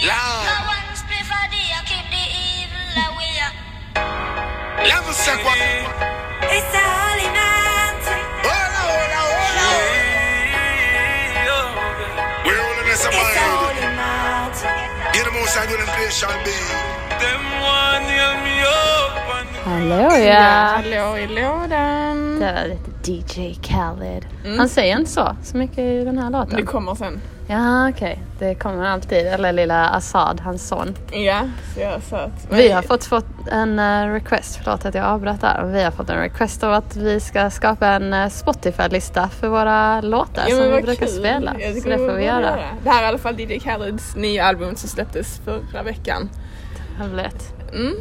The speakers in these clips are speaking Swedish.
It's a holy. Hola, hola, hola. We're this It's a holy. Get them. Hallå Ja, hallå i lådan. Det var lite DJ Khaled. Han säger inte så, så mycket i den här Det låten. kommer sen. Ja okej, det kommer alltid. Eller lilla Assad, hans son. Ja, så söt. Vi har fått, fått en eh, request, förlåt att jag avbröt där. Vi har fått en request av att vi ska skapa en eh, Spotify-lista för våra låtar Ja, som vi brukar kul. spela. Så det får vi borde göra. Det här är i alla fall DJ Khaleds nya album som släpptes förra veckan. Trevligt. Mm.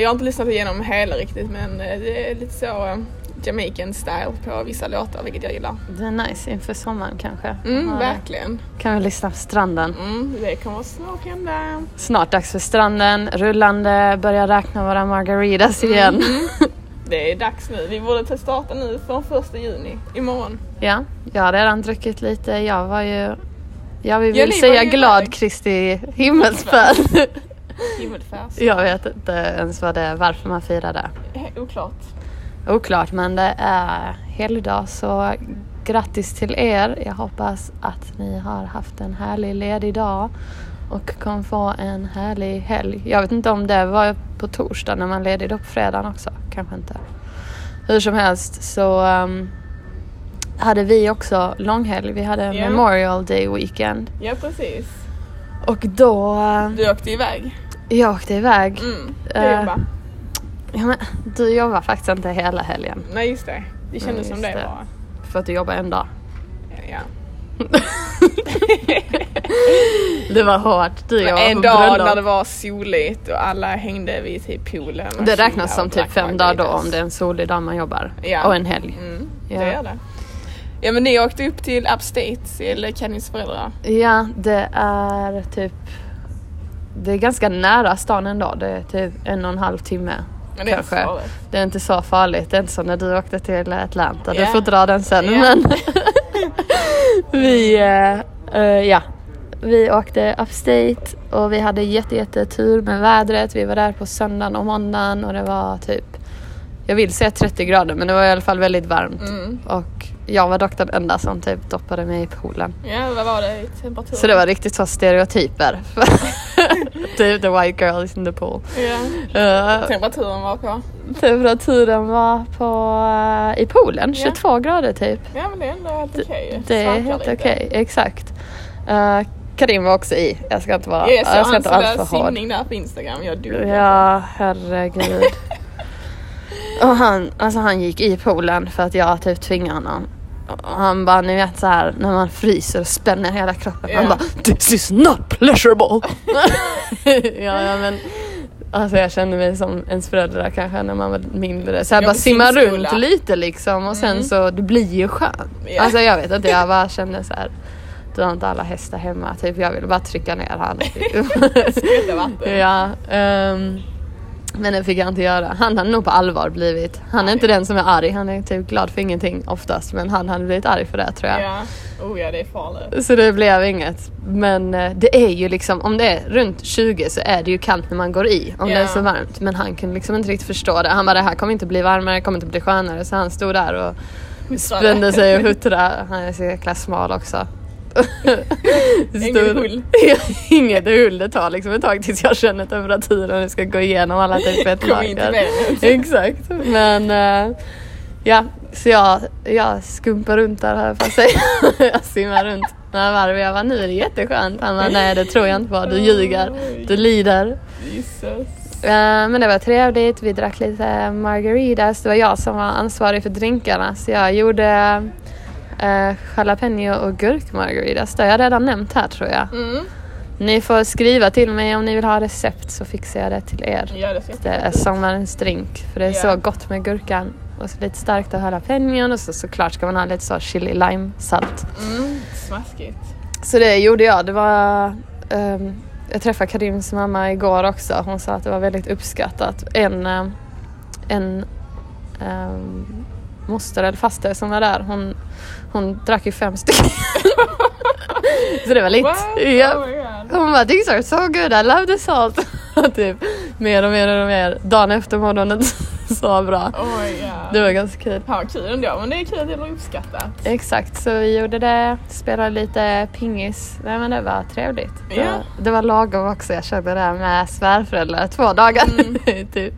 Jag, har inte lyssnat igenom hela riktigt men eh, det är lite så Jamaican style på vissa låtar vilket jag gillar. Det är nice inför sommaren kanske. Mm, Ja, verkligen. Kan vi lyssna på stranden. Mm, det kommer snart hända. Snart dags för stranden, rullande, börja räkna våra margaritas igen. Det är dags nu. Vi borde ta starta nu från första juni, imorgon. Ja, jag har redan druckit lite. Jag var ju... Jag vill Ja, ni var säga glad. Kristi himmelsfärd. Himmelfärds. jag vet inte ens vad det är, varför man firar det. Oklart. Oklart, men det är helgdag så grattis till er. Jag hoppas att ni har haft en härlig ledig dag och kommer få en härlig helg. Jag vet inte om det var på torsdag när man ledig då på fredagen också. Kanske inte. Hur som helst så ehm, hade vi också långhelg. Vi hade Ja. Memorial Day weekend. Ja, precis. Och då... eh, Du åkte iväg. Jag åkte iväg. Mm, Eh, det jobbar. Ja, men, du jobbar faktiskt inte hela helgen. Nej, just det. Det kändes Nej, som det, det. bara. För att du jobbar en dag. Ja. Det var hårt. Du jobbar en på dag bröllop. när det var soligt och alla hängde vid typ poolen. Det räknas som typ fem dagar då om det är en solig dag man jobbar. Ja. Och en helg. Mm, Ja. det är det. Ja men ni åkte upp till Upstate till Kennys föräldrar. Ja, det är typ... Det är ganska nära stan ändå. Det är typ en och en halv timme. Det är kanske. farligt. Det är inte så farligt. Det är inte som när du åkte till Atlanta. Du Ja. får dra den sen. Ja. Men vi, eh, ja. vi åkte upstate och vi hade jätte, jätte tur med vädret. Vi var där på söndagen och måndagen och det var typ, jag vill säga 30 grader men det var i alla fall väldigt varmt. Mm. Och jag var dock den enda som typ doppade mig i poolen. Ja vad var det i temperatur? Så det var riktigt så stereotyper. typ the white girl is in the pool. Ja. Eh, Temperaturen var på? Temperaturen var på, eh, i poolen, Ja. 22 grader typ. Ja men det är ändå helt okej. Det är helt okej, exakt. Uh, Karim var också i, jag ska inte vara, Ja, jag ska inte vara alltför hård. simning där på Instagram. Jag dog. Ja, herregud. och han, alltså han gick i poolen för att jag typ tvingade honom. Och han bara, ni vet så här när man fryser och spänner hela kroppen. Han Ja. bara, this is not pleasurable. ja, ja men Alltså jag kände mig som ens föräldrar kanske när man var mindre. Så här Ja, bara simma runt lite liksom och sen Mm. så, det blir ju skönt. Ja. Alltså jag vet inte, jag bara kände så här. Du har inte alla hästar hemma, typ jag ville bara trycka ner han. Ja, ehm, men det fick jag inte göra. Han hade nog på allvar blivit. Han är inte den som är arg, han är typ glad för ingenting oftast. Men han hade blivit arg för det tror jag. Ja. Oh ja det är farligt. Så det blev inget. Men eh, det är ju liksom, om det är runt 20 så är det ju kallt när man går i. Om det är Ja. så varmt. Men han kunde liksom inte riktigt förstå det. Han bara, det här kommer inte bli varmare, det kommer inte bli skönare. Så han stod där och spände sig och huttrade. Han är så jäkla smal också. Ingen hull. Inget hull. Det tar liksom ett tag tills jag känner temperaturen och ska gå igenom alla typ fettlager. Exakt. Men eh, ja, så jag, jag skumpar runt där här för säga. jag simmar runt några varv. Jag bara, nu är det jätteskönt. Han bara, nej det tror jag inte på. Du ljuger. Du lider. Eh, men det var trevligt. Vi drack lite margaritas. Det var jag som var ansvarig för drinkarna. Så jag gjorde uh, jalapeno och gurkmargaritas. Det har jag redan nämnt här tror jag. Mm. Ni får skriva till mig om ni vill ha recept så fixar jag det till er. Ja det Det är sommarens drink för det är Ja. så gott med gurkan och så lite starkt av jalapenon och så såklart ska man ha lite så chili lime salt. Mm. Smaskigt. Så det gjorde jag. Det var ehm, jag träffade Karims mamma igår också. Hon sa att det var väldigt uppskattat. En, ehm, en um, moster eller faster som var där, hon, hon drack ju fem stycken. så det var lite. Ja. Oh. Hon bara these are so good, I love the salt. typ mer och mer och mer. Dagen efter morgonen så bra. Oh. Det var ganska kul. Ja, kul ändå, men det är kul att det uppskattat. Exakt, så vi gjorde det, spelade lite pingis. Nej men det var trevligt. Det, Ja. var, det var lagom också, jag körde det med svärföräldrar två dagar. Mm. typ.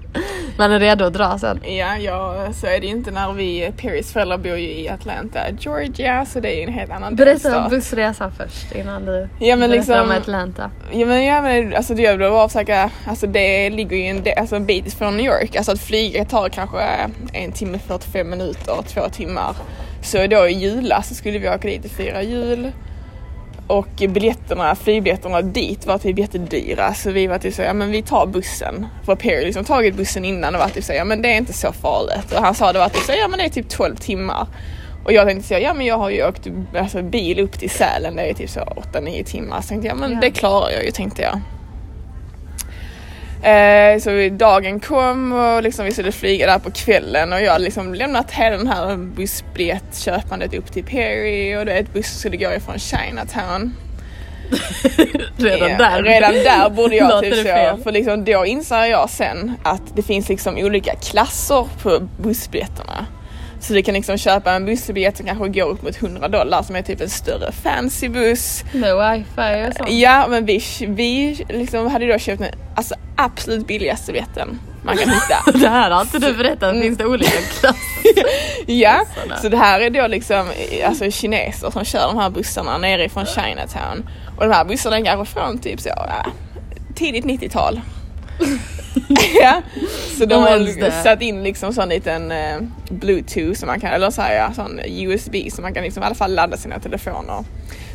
Man är redo att dra sen. Ja, ja, så är det ju inte när vi, Perrys föräldrar bor ju i Atlanta, Georgia, så det är ju en helt annan Berätta om bussresan först innan du Ja men berättar om liksom, Atlanta. ja men, ja, men alltså det jag behöver försöka, alltså det ligger ju en, alltså en bit från New York, alltså att flyga tar kanske en timme 45 minuter, två timmar. Så då i julas så skulle vi åka dit och fira jul. Och biljetterna, flygbiljetterna dit var typ jättedyra så vi var typ så ja men vi tar bussen. För Perry liksom tagit bussen innan och var typ så ja men det är inte så farligt. Och han sa det var typ så ja men det är typ 12 timmar. Och jag tänkte så ja men jag har ju åkt alltså, bil upp till Sälen, det är typ så 8-9 timmar. Så tänkte jag men Ja. det klarar jag ju tänkte jag. Eh, så dagen kom och liksom vi skulle flyga där på kvällen och jag hade liksom lämnat hela den här bussbiljettköpandet upp till Perry och det är ett buss som skulle gå ifrån Chinatown. Redan Ja, där. Redan där borde jag typ så. fel. För liksom då inser jag sen att det finns liksom olika klasser på bussbiljetterna. Så du kan liksom köpa en bussbiljett som kanske går upp mot 100 dollar som är typ en större fancy buss. Med wifi och sånt. Ja men vi, vi liksom hade då köpt den alltså, absolut billigaste biljetten man kan hitta. Det här har inte du berättat, finns det olika klasser? Ja, Bussarna. så det här är då liksom alltså kineser som kör de här bussarna nerifrån Chinatown. Och de här bussarna är kanske från typ så, ja, tidigt 90-tal. Ja, så de har satt in liksom sån liten eh, bluetooth som man kan, eller så här, ja, sån USB som man kan liksom i alla fall ladda sina telefoner.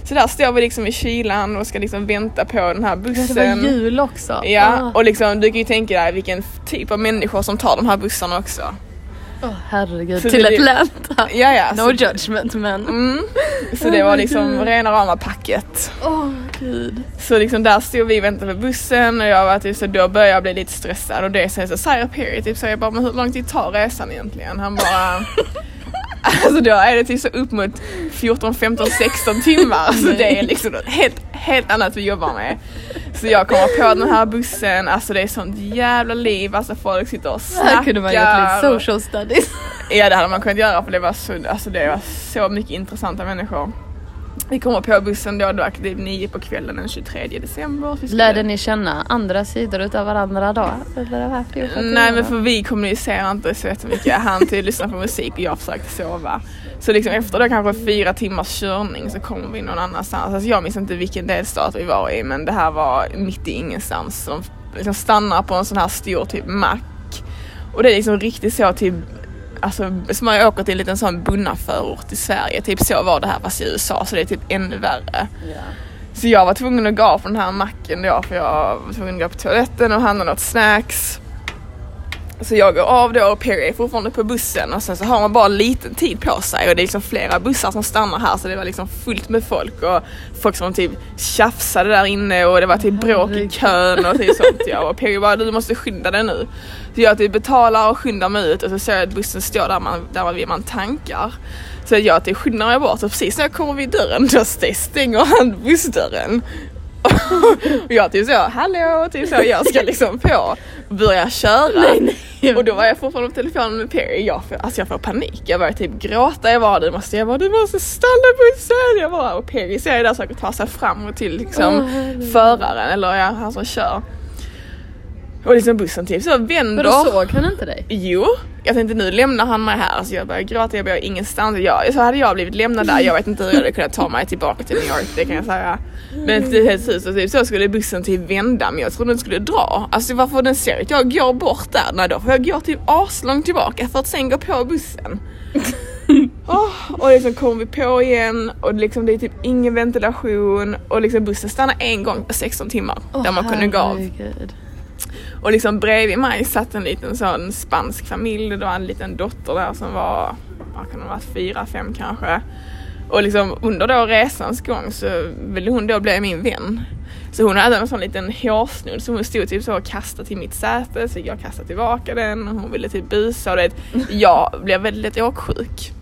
Så där står vi liksom i kylan och ska liksom vänta på den här Det var bussen. jul också. Ja, Åh, och liksom du kan ju tänka dig vilken typ av människor som tar de här bussarna också. Åh, herregud, Så till det- Atlanta. Ja, ja. No så- judgment men. Mm. Så det var liksom rena rama packet. Åh gud. Så liksom där stod vi och väntade på bussen och jag var typ så då började jag bli lite stressad och det sen så säger Perry typ så jag bara men hur lång tid tar resan egentligen? Han bara Alltså då är det typ så upp mot 14, 15, 16 timmar så det är liksom något helt, helt annat vi jobbar med. Så jag kommer på den här bussen, alltså det är sånt jävla liv, alltså folk sitter och Det här kunde man gjort lite snackar. social studies. Ja det hade man kunnat göra för det var så, alltså det var så mycket intressanta människor. Vi kommer på bussen då, då typ nio på kvällen den 23 december. Lärde ni känna andra sidor utav varandra då? Eller det här 14 Nej men för vi kommunicerar inte så jättemycket. Han till lyssnar på musik och jag försökte sova. Så liksom efter då kanske fyra timmars körning så kommer vi någon annanstans. Alltså jag minns inte vilken delstat vi var i men det här var mitt i ingenstans. Så de liksom stannar på en sån här stor typ mack. Och det är liksom riktigt så typ Alltså som man åker till en liten sån bunnaförort i Sverige, typ så var det här fast i USA så det är typ ännu värre. Ja. Så jag var tvungen att gå från den här macken då för jag var tvungen att gå på toaletten och handla något snacks. Så jag går av då och Perry är fortfarande på bussen och sen så har man bara liten tid på sig och det är liksom flera bussar som stannar här så det var liksom fullt med folk och folk som typ tjafsade där inne och det var typ bråk i kön och typ sånt ja. Och Perry bara du måste skynda dig nu. Så jag typ betalar och skyndar mig ut och så ser jag att bussen står där man, där man, man tankar. Så jag typ skyndar mig bort och precis när jag kommer vid dörren då stänger han bussdörren. och jag typ så, hallå, typ så, jag ska liksom på och börja köra. Och då var jag fortfarande på telefonen med Perry, jag får, alltså jag får panik. Jag börjar typ gråta, jag bara du måste, jag bara, du måste stanna bussen. Jag bara, och Perry ser jag där så ta sig fram och till liksom herregud. föraren eller ja, han som kör. Och liksom bussen typ så vänder. Vadå såg han inte dig? Jo, jag tänkte nu lämnar han mig här. Alltså jag börjar gråta, jag börjar ingenstans. Jag, så hade jag blivit lämnad där, jag vet inte hur jag hade kunnat ta mig tillbaka till New York, det kan jag säga. Men slut så, typ, så skulle bussen typ vända men jag trodde den skulle dra. Alltså varför den ser att jag går bort där, nej då får jag gå typ aslångt tillbaka för att sen gå på bussen. Åh, och liksom kommer vi på igen och liksom det är typ ingen ventilation och liksom bussen stannar en gång på 16 timmar där man kunde gå av. Och liksom bredvid mig satt en liten sån spansk familj. Det var en liten dotter där som var, vad kan det varit, fyra, fem kanske. Och liksom under då resans gång så ville hon då bli min vän. Så hon hade en sån liten hårsnodd så hon stod typ så och kastade till mitt säte så jag kastade tillbaka den och hon ville typ busa och det, jag blev väldigt åksjuk.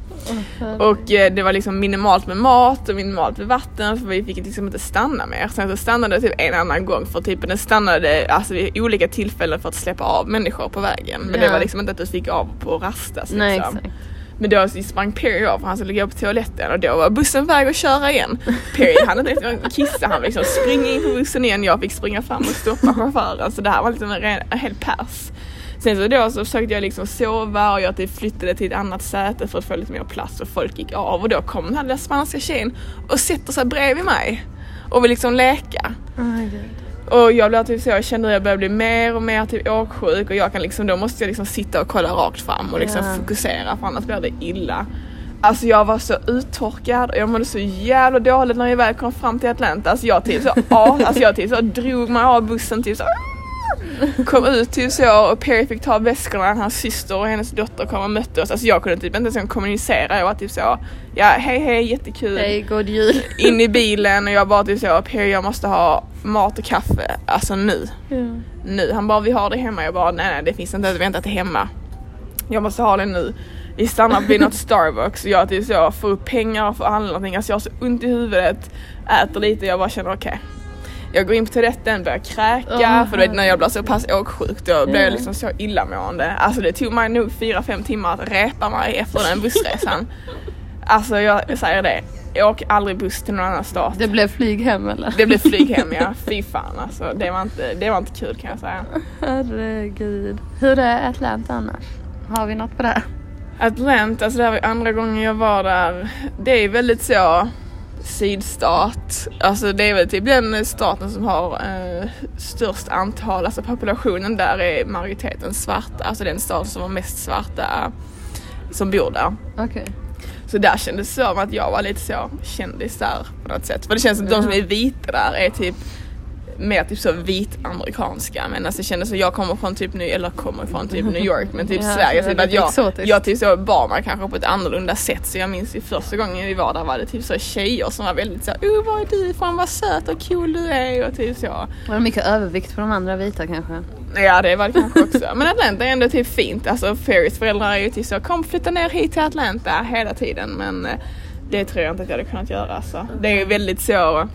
Och eh, det var liksom minimalt med mat och minimalt med vatten för vi fick liksom inte stanna mer. Sen så stannade det typ en annan gång för typ den stannade alltså vid olika tillfällen för att släppa av människor på vägen. Men det Ja. var liksom inte att du fick av på rastas Nej liksom. exakt. Men då sprang Perry av för han skulle gå på toaletten och då var bussen väg att köra igen. Perry han inte kissa, han liksom springa in på bussen igen, jag fick springa fram och stoppa chauffören. Så det här var liksom en, en hel pers. Sen så då så försökte jag liksom sova och jag typ flyttade till ett annat säte för att få lite mer plats och folk gick av och då kom den här lilla spanska tjejen och sätter sig bredvid mig och vill liksom leka. Oh. Och jag blev typ så, jag kände att jag började bli mer och mer typ åksjuk och jag kan liksom, då måste jag liksom sitta och kolla rakt fram och liksom Ja. fokusera för annars blir det illa. Alltså jag var så uttorkad och jag mådde så jävla dåligt när jag väl kom fram till Atlanta. Alltså jag typ så, ja, alltså jag typ så drog mig av bussen typ så Kom ut typ så och Perry fick ta väskorna, hans syster och hennes dotter kom och mötte oss. Alltså jag kunde typ inte ens kommunicera, jag var typ så Ja hej hej jättekul Hej, god jul. in i bilen och jag bara typ så Perry jag måste ha mat och kaffe, alltså nu. Ja. Nu. Han bara vi har det hemma, jag bara nej nej det finns inte att vänta till hemma. Jag måste ha det nu. Vi stannar vid något Starbucks och jag typ så får upp pengar för att handla någonting, alltså jag har så ont i huvudet, äter lite och jag bara känner okej. Jag går in på toaletten, börjar kräka Åh, för du vet när jag blir så pass åksjuk då blir jag Ja. liksom så illamående. Alltså det tog mig nog 4-5 timmar att repa mig efter den bussresan. Alltså jag säger det, jag åker aldrig buss till någon annan stat. Det blev flyg hem eller? Det blev flyg hem ja, fy fan alltså. Det var inte, det var inte kul kan jag säga. Herregud. Hur är Atlanta annars? Har vi något på det? Atlanta, alltså det här var andra gången jag var där. Det är väldigt så sydstat. Alltså det är väl typ den staten som har eh, störst antal, alltså populationen där är majoriteten svarta. Alltså den staden som har mest svarta som bor där. Okej. Så där kändes det som att jag var lite så kändis där på något sätt. För det känns som att de som är vita där är typ mer typ så vit amerikanska men alltså det kändes som jag kommer från typ New, eller kommer från typ New York men typ Ja, Sverige är typ att jag, exotiskt. jag typ så bar mig kanske på ett annorlunda sätt så jag minns ju första gången vi var där var det typ så tjejer som var väldigt så oh var är du ifrån, vad söt och cool du är och typ så. Var det mycket övervikt på de andra vita kanske? Ja det var det kanske också. Men Atlanta är ändå typ fint. Alltså Ferrys föräldrar är ju typ så kom flytta ner hit till Atlanta hela tiden men eh, det tror jag inte att jag hade kunnat göra. Så. Det är ju väldigt så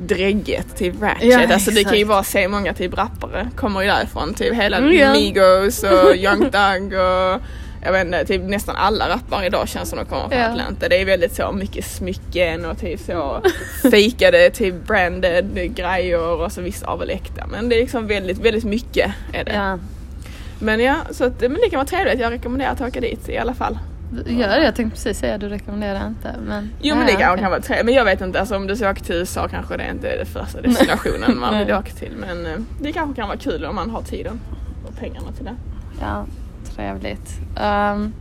drägget, typ ratchet. Ja, alltså det kan ju bara se många typ rappare kommer ju därifrån. Typ hela Mm, ja. Migos och Young Thug och jag vet inte, typ nästan alla rappare idag känns som de kommer från Ja. Atlanta. Det är väldigt så mycket smycken och typ så fejkade typ branded grejer och så vissa av väl äkta. Men det är liksom väldigt, väldigt mycket är det. Ja. Men ja, så att, men det kan vara trevligt. Jag rekommenderar att åka dit i alla fall. Gör det, jag tänkte precis säga du rekommenderar inte men... Jo men det kan, okej. kan vara trevligt. Men jag vet inte, alltså, om du ska åka till USA kanske det inte är den första destinationen man vill åka till. Men eh, det kanske kan vara kul om man har tiden och pengarna till det. Ja, trevligt. Um,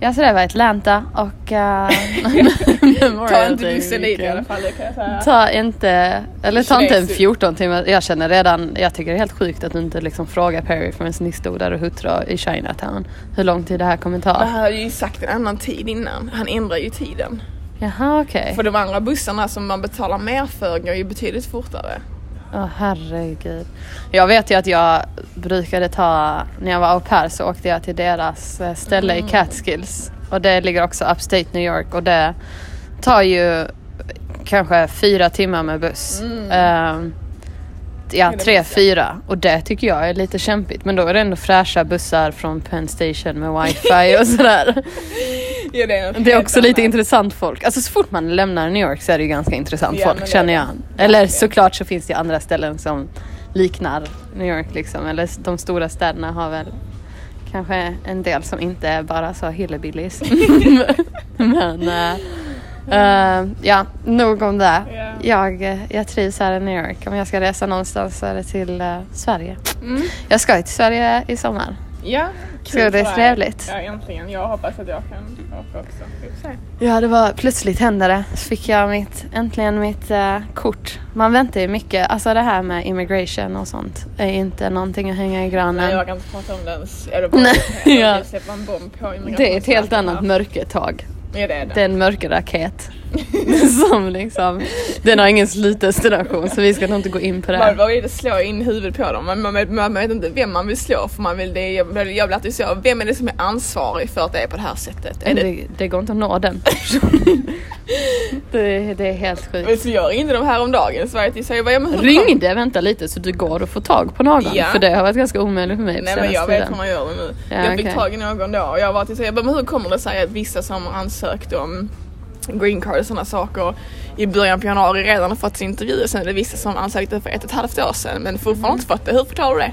ja, så det var Atlanta och... Uh, Ta inte bussen dit i alla fall, det kan jag säga. Ta inte, eller ta inte en Kinesisk. 14 timmar. Jag känner redan, jag tycker det är helt sjukt att du inte liksom frågar Perry förrän ni stod där och huttrade i Chinatown. Hur lång tid det här kommer ta. han hade ju sagt en annan tid innan. Han ändrar ju tiden. Jaha okej. För de andra bussarna som man betalar mer för går ju betydligt fortare. Åh herregud. Jag vet ju att jag brukade ta, när jag var au pair så åkte jag till deras eh, ställe Mm. i Catskills. Och det ligger också upstate New York och det tar ju kanske fyra timmar med buss. Ehm, ja, Hela tre, fyra. Och det tycker jag är lite kämpigt. Men då är det ändå fräscha bussar från Penn Station med wifi och sådär. Ja, det, är Det är också lite intressant folk. Alltså så fort man lämnar New York så är det ju ganska intressant Ja, folk känner jag. Eller såklart så finns det ju andra ställen som liknar New York liksom. Eller de stora städerna har väl kanske en del som inte är bara så hillbillies. Men eh, eh, ja, nog om det. Ja. Jag, eh, jag trivs här i New York. Om jag ska resa någonstans så är det till eh, Sverige. Mm. Jag ska ju till Sverige i sommar. Ja, Ska det bli för dig. trevligt? Ja, äntligen. Jag hoppas att jag kan åka också. Ja, det var plötsligt hände det. Så fick jag mitt, äntligen mitt eh, kort. Man väntar ju mycket. Alltså det här med immigration och sånt är inte någonting att hänga i Nej, granen. jag kan inte prata om det ens. Är det bara Nej, ja. vill släppa en bomb på Det är ett helt annat mörkertag. Ja, det är det. Det är en mörker raket. som liksom, den har ingen slutdestination så vi ska nog inte gå in på det. Man vill slå in huvudet på dem, man, man, man, vet inte vem man vill slå för man vill det, jag, jag vill alltid så, vem är det som är ansvarig för att det är på det här sättet? Är det, det, det går inte att nå den det, det är helt men sjukt. så jag ringde dem häromdagen så var jag till säger ja, men hur kom- Ringde, vänta lite så du går och får tag på någon. Ja. För det har varit ganska omöjligt för mig Nej men jag senaste vet tiden. hur man gör det nu. Ja, jag fick tag i någon då och jag var till säga, men hur kommer det sig att vissa som ansökt om green card och sådana saker i början på januari redan har fått sin intervju och sen är det vissa som ansökte för ett och ett halvt år sedan men fortfarande Mm. inte fått det. Hur förklarar du det?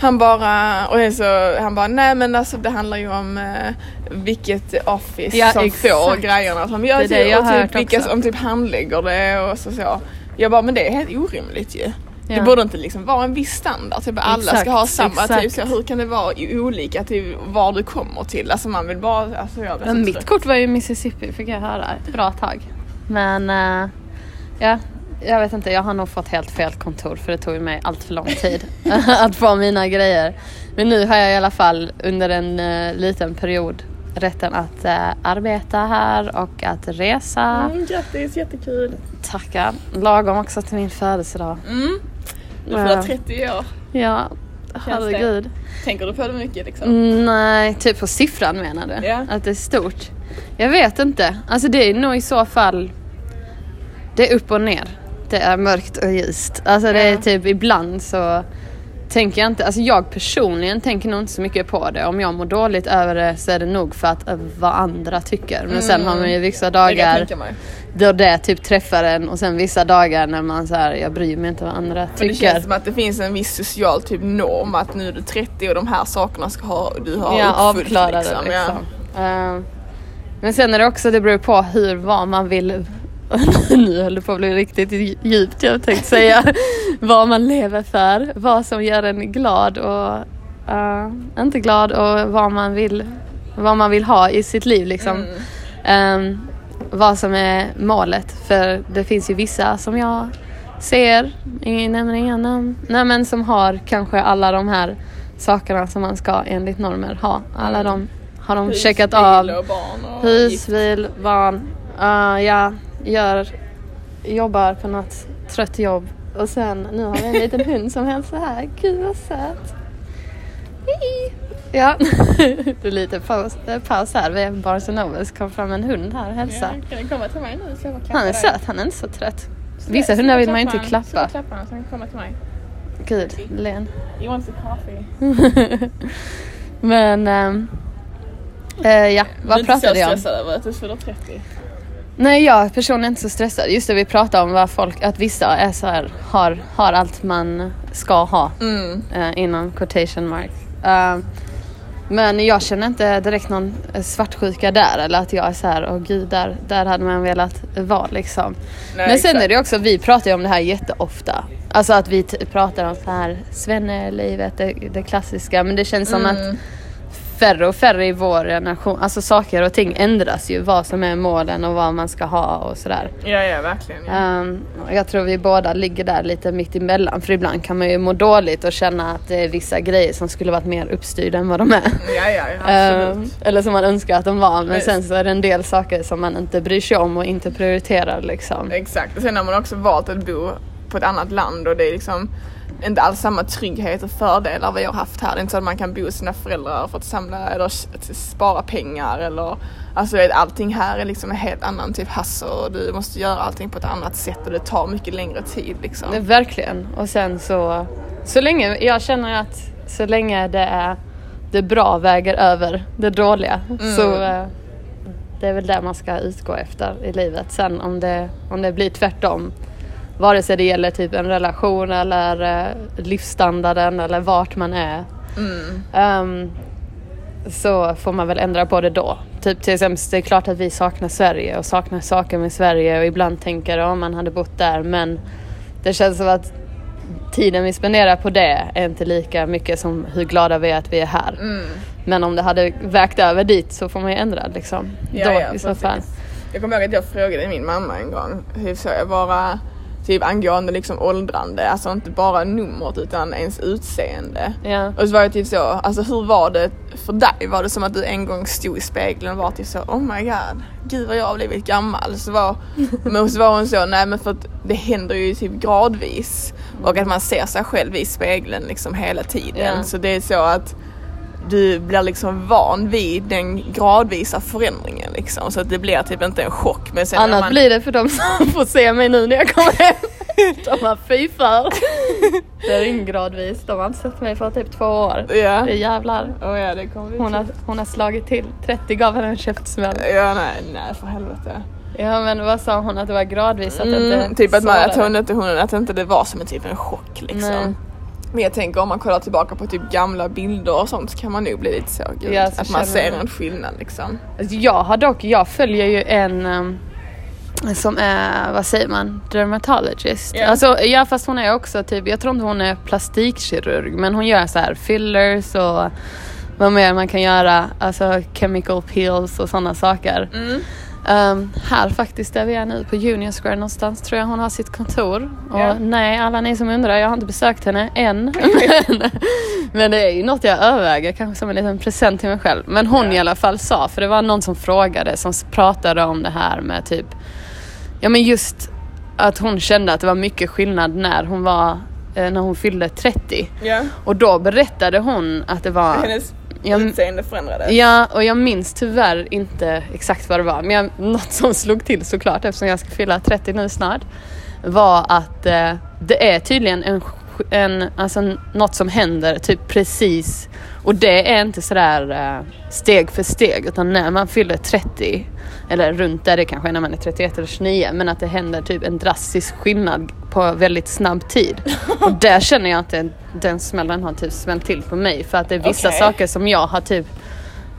Han bara, och så, han bara, nej men alltså det handlar ju om eh, vilket office Ja, som exakt. får grejerna. Som gör Det är det jag och typ vilka också. som typ handlägger det och så, så. Jag bara, men det är helt orimligt ju. Det Ja. borde inte liksom vara en viss standard, typ alla Exakt, ska ha samma exakt. typ, så hur kan det vara i olika till var du kommer till? Alltså man vill bara, alltså jag Men mitt trött. kort var ju Mississippi fick jag höra ett bra tag. Men eh, ja, jag vet inte, jag har nog fått helt fel kontor för det tog mig allt för lång tid att få mina grejer. Men nu har jag i alla fall under en eh, liten period rätten att eh, arbeta här och att resa. Mm, grattis, jättekul. Tackar. Lagom också till min födelsedag. Mm. Du fyller 30 år. Ja, herregud. Tänker du på det mycket liksom? Mm, Nej, typ på siffran menar du? Ja. Att det är stort? Jag vet inte. Alltså det är nog i så fall Det är upp och ner. Det är mörkt och ljust. Alltså det är typ ibland så tänker jag inte, alltså jag personligen tänker nog inte så mycket på det. Om jag mår dåligt över det så är det nog för att vad andra tycker. Men sen har man ju vissa Det kan jag dagar då det typ träffar en och sen vissa dagar när man så här, jag bryr mig inte vad andra Men det tycker. känns som att det finns en viss social typ norm att nu är du 30 och de här sakerna ska ha, du har Ja, uppfyllt liksom. liksom. Ja. Eh, men sen är det också, det beror på hur, vad man vill nu höll det på att bli riktigt djupt jag tänkte säga. vad man lever för, vad som gör en glad och eh, inte glad och vad man vill, vad man vill ha i sitt liv liksom. Mm. Eh, vad som är målet. För det finns ju vissa som jag ser, ingen nämner inga namn, nej men som har kanske alla de här sakerna som man ska enligt normer ha. Alla de har de Hus, checkat av. och barn och Hus, gift. bil, barn. Uh, ja, gör, jobbar på något trött jobb. Och sen, nu har vi en liten hund som hälsar här. Gud vad söt. Hej. Ja, det är lite paus, eh, paus här. Vi är på Barnes Nobles. kom fram en hund här och hälsar. Ja, kan du komma till mig nu så jag får Han är söt, han är inte så trött. Vissa hundar vill man inte Klappa. Så klappa han så han kan komma till mig. Gud, len. You want some coffee? Men, ehm, eh, ja, du är vad inte så pratade jag om? stressad över att du fyller 30? Nej, jag personligen är inte så stressad. Just det, vi pratade om vad folk, att vissa är så här, har, har allt man ska ha Mm. eh, inom quotation mark. Eh, men jag känner inte direkt någon eh, svartsjuka där eller att jag är så här, åh gud, där, där hade man velat vara liksom. Nej, men sen exakt. är det också, vi pratar ju om det här jätteofta. Alltså att vi t- pratar om så här svennelivet, det, det klassiska. Men det känns som Mm. att färre och färre i vår generation, alltså saker och ting ändras ju. Vad som är målen och vad man ska ha och sådär. Ja, ja, verkligen. Ja. Um, jag tror vi båda ligger där lite mitt emellan. För ibland kan man ju må dåligt och känna att det är vissa grejer som skulle varit mer uppstyrda än vad de är. ja, ja, ja, absolut. Um, eller som man önskar att de var. Men Visst. sen så är det en del saker som man inte bryr sig om och inte prioriterar liksom. Exakt, och sen har man också valt att bo på ett annat land och det är liksom inte alls samma trygghet och fördelar vi har haft här. Det är inte så att man kan bo hos sina föräldrar för att samla eller att spara pengar eller Alltså vet, allting här är liksom en helt annan typ hassel och du måste göra allting på ett annat sätt och det tar mycket längre tid liksom. Det, verkligen. Och sen så, så länge, jag känner att så länge det är det bra väger över det dåliga så eh, det är väl det man ska utgå efter i livet. Sen om det, om det blir tvärtom, vare sig det gäller typ en relation eller eh, livsstandarden eller vart man är. ehm, så får man väl ändra på det då. Typ till exempel, det är klart att vi saknar Sverige och saknar saker med Sverige och ibland tänker om man hade bott där men det känns som att tiden vi spenderar på det är inte lika mycket som hur glada vi är att vi är här. Men om det hade vägt över dit så får man ju ändra liksom. Ja, då ja, i så fall. Jag kommer ihåg att jag frågade min mamma en gång, hur så jag bara typ angående liksom åldrande, alltså inte bara numret utan ens utseende. Ja. Och så var det typ så, alltså hur var det för dig? Var det som att du en gång stod i spegeln och var typ så oh my god, gud vad jag har blivit gammal. Så var, men så var hon så, nej men för att det händer ju typ gradvis och att man ser sig själv i spegeln liksom hela tiden. Ja. Så det är så att du blir liksom van vid den gradvisa förändringen liksom. Så att det blir typ inte en chock. Men sen Annat man, blir det för de som får se mig nu när jag kommer hem. De har fy för. Det är ingen gradvis. De har inte sett mig för typ två år. Ja. Det är jävlar. Oh, ja, det kommer Hon har, hon har slagit till. 30 gav henne en käftsmäll. Ja, nej, nej för helvete. Ja men vad sa hon att det var gradvis? Att Mm, inte typ att, man, att, hon inte, hon, att inte det var som en typ en chock liksom. Nej. Men jag tänker om man kollar tillbaka på typ gamla bilder och sånt så kan man nog bli lite så gud, Ja, så att man ser man. en skillnad liksom. Alltså, Jag har dock, jag följer ju en um, som är, vad säger man, dermatologist. Ja. Alltså ja fast hon är också typ, jag tror inte hon är plastikkirurg men hon gör så här fillers och vad mer man kan göra, alltså chemical peels och sådana saker. Um, här faktiskt där vi är nu på Union Square någonstans tror jag hon har sitt kontor. Och Ja. nej, alla ni som undrar, jag har inte besökt henne än. men, men det är ju något jag överväger, kanske som en liten present till mig själv. Men hon Ja. i alla fall sa, för det var någon som frågade, som pratade om det här med typ, ja men just att hon kände att det var mycket skillnad när hon var, eh, när hon fyllde 30. Ja. Och då berättade hon att det var... Hennes Ja, men- utseende förändrades. Ja, och jag minns tyvärr inte exakt vad det var. Men jag, något som slog till såklart eftersom jag ska fylla 30 nu snart. Var att eh, det är tydligen en, en, alltså något som händer typ precis. Och det är inte sådär eh, steg för steg utan när man fyller 30 eller runt där det kanske är när man är 31 eller 29 men att det händer typ en drastisk skillnad på väldigt snabb tid. Och där känner jag att den, den smällen har typ smällt till på mig för att det är vissa Okej. saker som jag har typ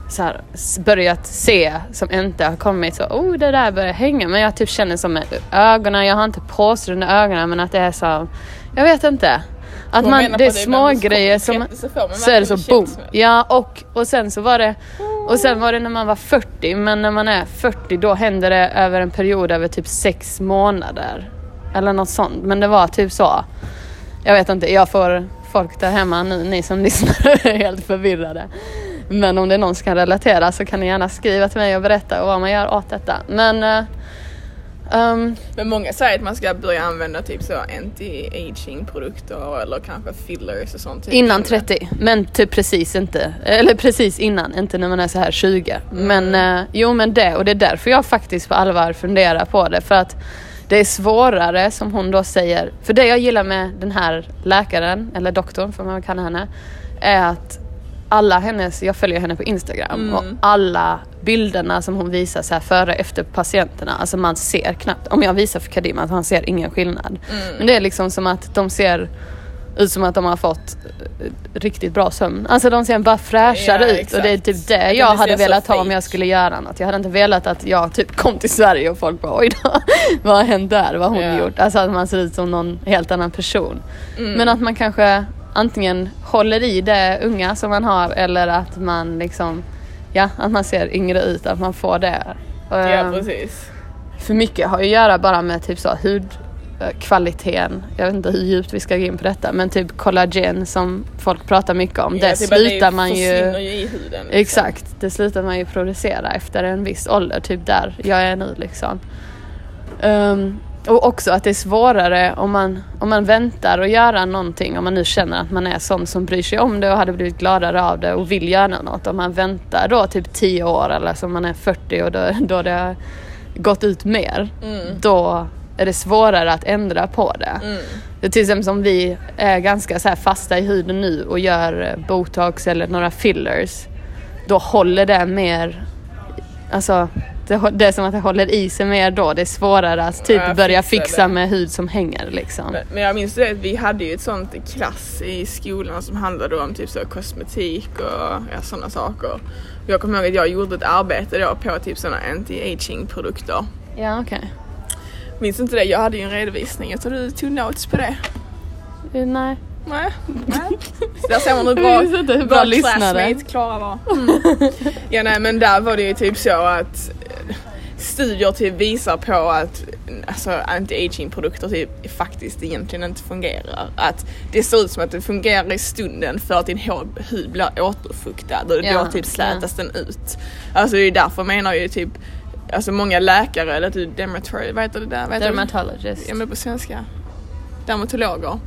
så här, börjat se som inte har kommit så, oh det där börjar hänga. Men jag typ känner som med ögonen, jag har inte påsar under ögonen men att det är så, jag vet inte. Att man, det är på det små ibland, så grejer kommer som, så är det så boom. Ja och, och sen så var det, och sen var det när man var 40 men när man är 40 då händer det över en period över typ sex månader. Eller något sånt. Men det var typ så. Jag vet inte, jag får folk där hemma nu, ni som lyssnar är helt förvirrade. Men om det är någon som kan relatera så kan ni gärna skriva till mig och berätta vad man gör åt detta. Men ehm, Men många säger att man ska börja använda typ så anti-aging produkter eller kanske fillers och sånt. typ innan 30, men typ precis inte. Eller precis innan, inte när man är så här 20. Men eh, jo men det, och det är därför jag faktiskt på allvar funderar på det. För att det är svårare som hon då säger. För det jag gillar med den här läkaren, eller doktorn får man kalla henne, är att alla hennes, jag följer henne på Instagram och alla bilderna som hon visar så här före och efter patienterna, alltså man ser knappt, om jag visar för Kadima att han ser ingen skillnad. Men det är liksom som att de ser ut som att de har fått eh, riktigt bra sömn. Alltså de ser bara fräschare Ja, ut och det är exakt. typ det Det jag ser hade velat ha om jag skulle göra något. Jag hade inte velat att jag typ kom till Sverige och folk bara oj då, vad har hänt där? Vad har hon Ja. gjort? Alltså att man ser ut som någon helt annan person. Mm. Men att man kanske antingen håller i det unga som man har eller att man liksom, ja att man ser yngre ut, att man får det. Ja Ehm, precis. för mycket har ju att göra bara med typ så hudkvaliteten. Jag vet inte hur djupt vi ska gå in på detta men typ kollagen som folk pratar mycket om. Ja, det typ slutar man försvinner ju... ju i huden. liksom. Exakt, det slutar man ju producera efter en viss ålder, typ där jag är nu liksom. Ehm, och också att det är svårare om man, om man väntar att göra någonting, om man nu känner att man är sån som bryr sig om det och hade blivit gladare av det och vill göra något. Om man väntar då typ 10 år eller som man är 40 och då, då det har gått ut mer, då är det svårare att ändra på det. Det är till exempel som vi är ganska så fasta i huden nu och gör botox eller några fillers. Då håller det mer, alltså det, är som att det håller i sig mer då. Det är svårare att typ Ja, börja fixa det. med hud som hänger liksom. Men, men jag minns det att vi hade ju ett sånt klass i skolan som handlade om typ så kosmetik och ja, sådana saker. Och jag kommer ihåg att jag gjorde ett arbete då på typ sådana anti-aging produkter. Ja okej. Minns inte det? Jag hade ju en redovisning. Jag tror du tog notes på det. Eh, Nej. Nej. Nej. Så där ser man hur bra, hur bra lyssnare. classmate Klara var. Mm. Ja nej men där var det ju typ så att studier typ visar på att alltså, anti-aging produkter typ faktiskt egentligen inte fungerar. Att det ser ut som att det fungerar i stunden för att din hud blir återfuktad och Ja, då typ slätas den ut. Alltså det är därför menar ju typ Alltså många läkare eller typ dermatolog, vad heter det där? Vad? Dermatologist. Ja men på svenska. Dermatologer.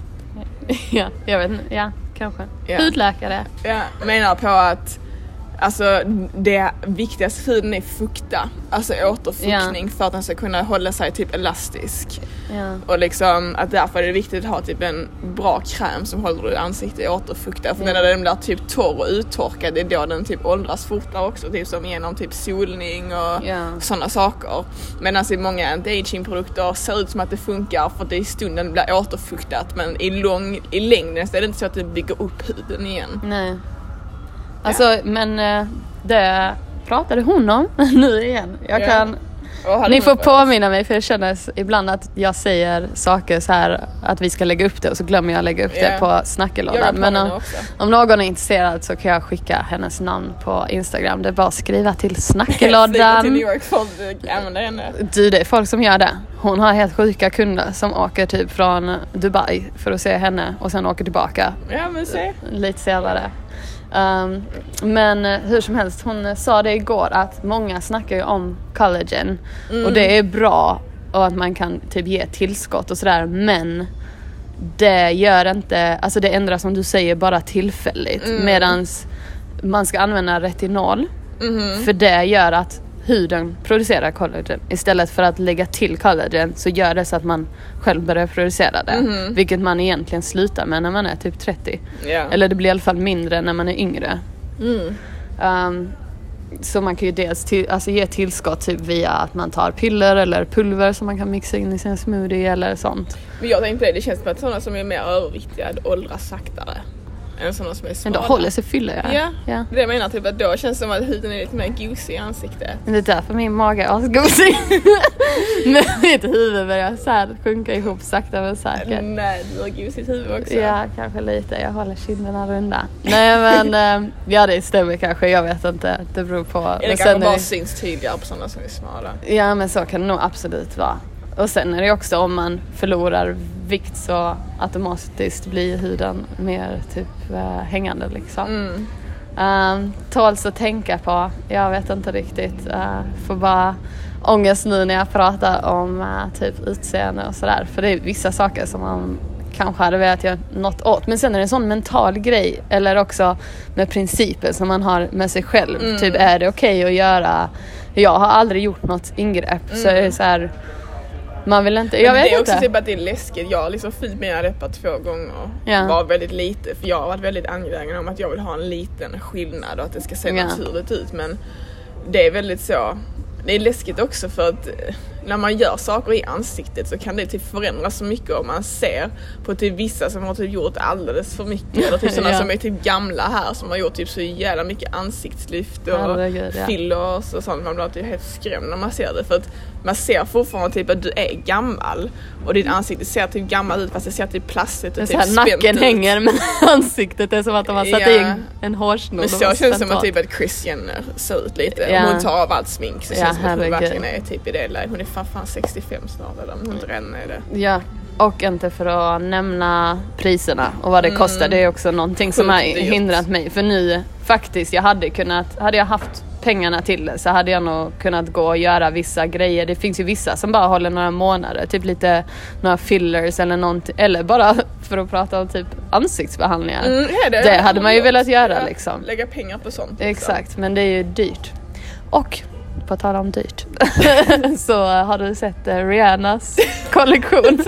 Ja, jag vet inte. Ja, kanske. Ja. Hudläkare. Jag menar på att Alltså det viktigaste huden är fukta, alltså återfuktning för att den ska kunna hålla sig typ elastisk. Ja. Och liksom att därför är det viktigt att ha typ en bra kräm som håller ditt ansikte återfuktat. För när den blir typ torr och uttorkad det är då den typ åldras fortare också. Typ som genom typ solning och Ja. sådana saker. Medan i många anti-aging produkter ser ut som att det funkar för att det i stunden blir återfuktat men i, lång, i längden så är det inte så att det bygger upp huden igen. Nej. Alltså, men eh, det pratade hon om nu igen. Jag Ja. kan... Ni får påminna mig för det känns ibland att jag säger saker så här att vi ska lägga upp det och så glömmer jag lägga upp det Ja. på snackelådan. Men om, om någon är intresserad så kan jag skicka hennes namn på Instagram. Det är bara att skriva till snackelådan. till New York för att använda henne. Du, det är folk som gör det. Hon har helt sjuka kunder som åker typ från Dubai för att se henne och sen åker tillbaka Ja men se. lite senare. Um, men hur som helst, hon sa det igår att många snackar ju om collagen. Och det är bra och att man kan typ ge tillskott och sådär men det gör inte, alltså det ändrar som du säger bara tillfälligt. Medans man ska använda retinol. För det gör att huden producerar collagen istället för att lägga till collagen så gör det så att man själv börjar producera det vilket man egentligen slutar med när man är typ 30 Ja. eller det blir i alla fall mindre när man är yngre. Mm. Um, så man kan ju dels till, alltså ge tillskott typ via att man tar piller eller pulver som man kan mixa in i sin smoothie eller sånt. Men jag tänkte det, det känns som att sådana som är mer överviktiga åldras saktare. Än sådana som är Men smala. då håller sig fylliga. Ja, ja. det jag menar typ att då känns det som att huden är lite mer gosig i ansiktet. Men det är därför min mage är asgosig. När mitt huvud börjar så här sjunka ihop sakta men säkert. Nej, du har gosigt huvud också. Ja, kanske lite. Jag håller kinderna runda. Nej men, ehm, ja det stämmer kanske. Jag vet inte. Det beror på. Eller Men kanske är bara det- syns tydligare på sådana som är smala. Ja men så kan det nog absolut vara. Och sen är det också om man förlorar vikt så automatiskt blir huden mer typ eh, hängande liksom. Mm. Um, tåls att tänka på. Jag vet inte riktigt. Uh, får bara ångest nu när jag pratar om eh, typ utseende och sådär. För det är vissa saker som man kanske hade velat göra något åt. Men sen är det en sån mental grej. Eller också med principer som man har med sig själv. Typ är det okej att göra. Jag har aldrig gjort något ingrepp. Så är det så här. Man vill inte. Jag Men vet det är också inte. typ att det är läskigt. Jag har liksom fyllt mina läppar två gånger. Ja. Var väldigt lite. För jag har varit väldigt angelägen om att jag vill ha en liten skillnad och att det ska se Ja. naturligt ut. Men det är väldigt så. Det är läskigt också för att eh, när man gör saker i ansiktet så kan det typ förändras så mycket om man ser på typ vissa som har typ gjort alldeles för mycket. Eller typ sådana Ja. som är typ gamla här som har gjort typ så jävla mycket ansiktslyft och Herregud, fillers och sånt. Man blir typ helt skrämd när man ser det. För att man ser fortfarande typ att du är gammal och ditt ansikte ser typ gammalt ut fast det ser typ plastigt och typ spänt nacken ut. hänger men ansiktet är som att de har satt Ja. in en hårsnor. Men så känns det som att typ att Chris Jenner ser ut lite. Ja. Om hon tar av allt smink så Ja, känns det som att hon verkligen är typ i det läget. Hon är fan, fan 65 snart eller om hon inte redan är det. Ja, och inte för att nämna priserna och vad det kostar. Det är också någonting som har Mm. Sjukt hindrat mig. För nu faktiskt, jag hade kunnat, hade jag haft pengarna till det så hade jag nog kunnat gå och göra vissa grejer. Det finns ju vissa som bara håller några månader, typ lite några fillers eller någonting. Eller bara för att prata om typ ansiktsbehandlingar. Mm, ja, Det hade man ju velat göra, liksom. Lägga pengar på sånt. liksom. Exakt, men det är ju dyrt. Och på tal om dyrt så har du sett eh, Rihannas kollektion.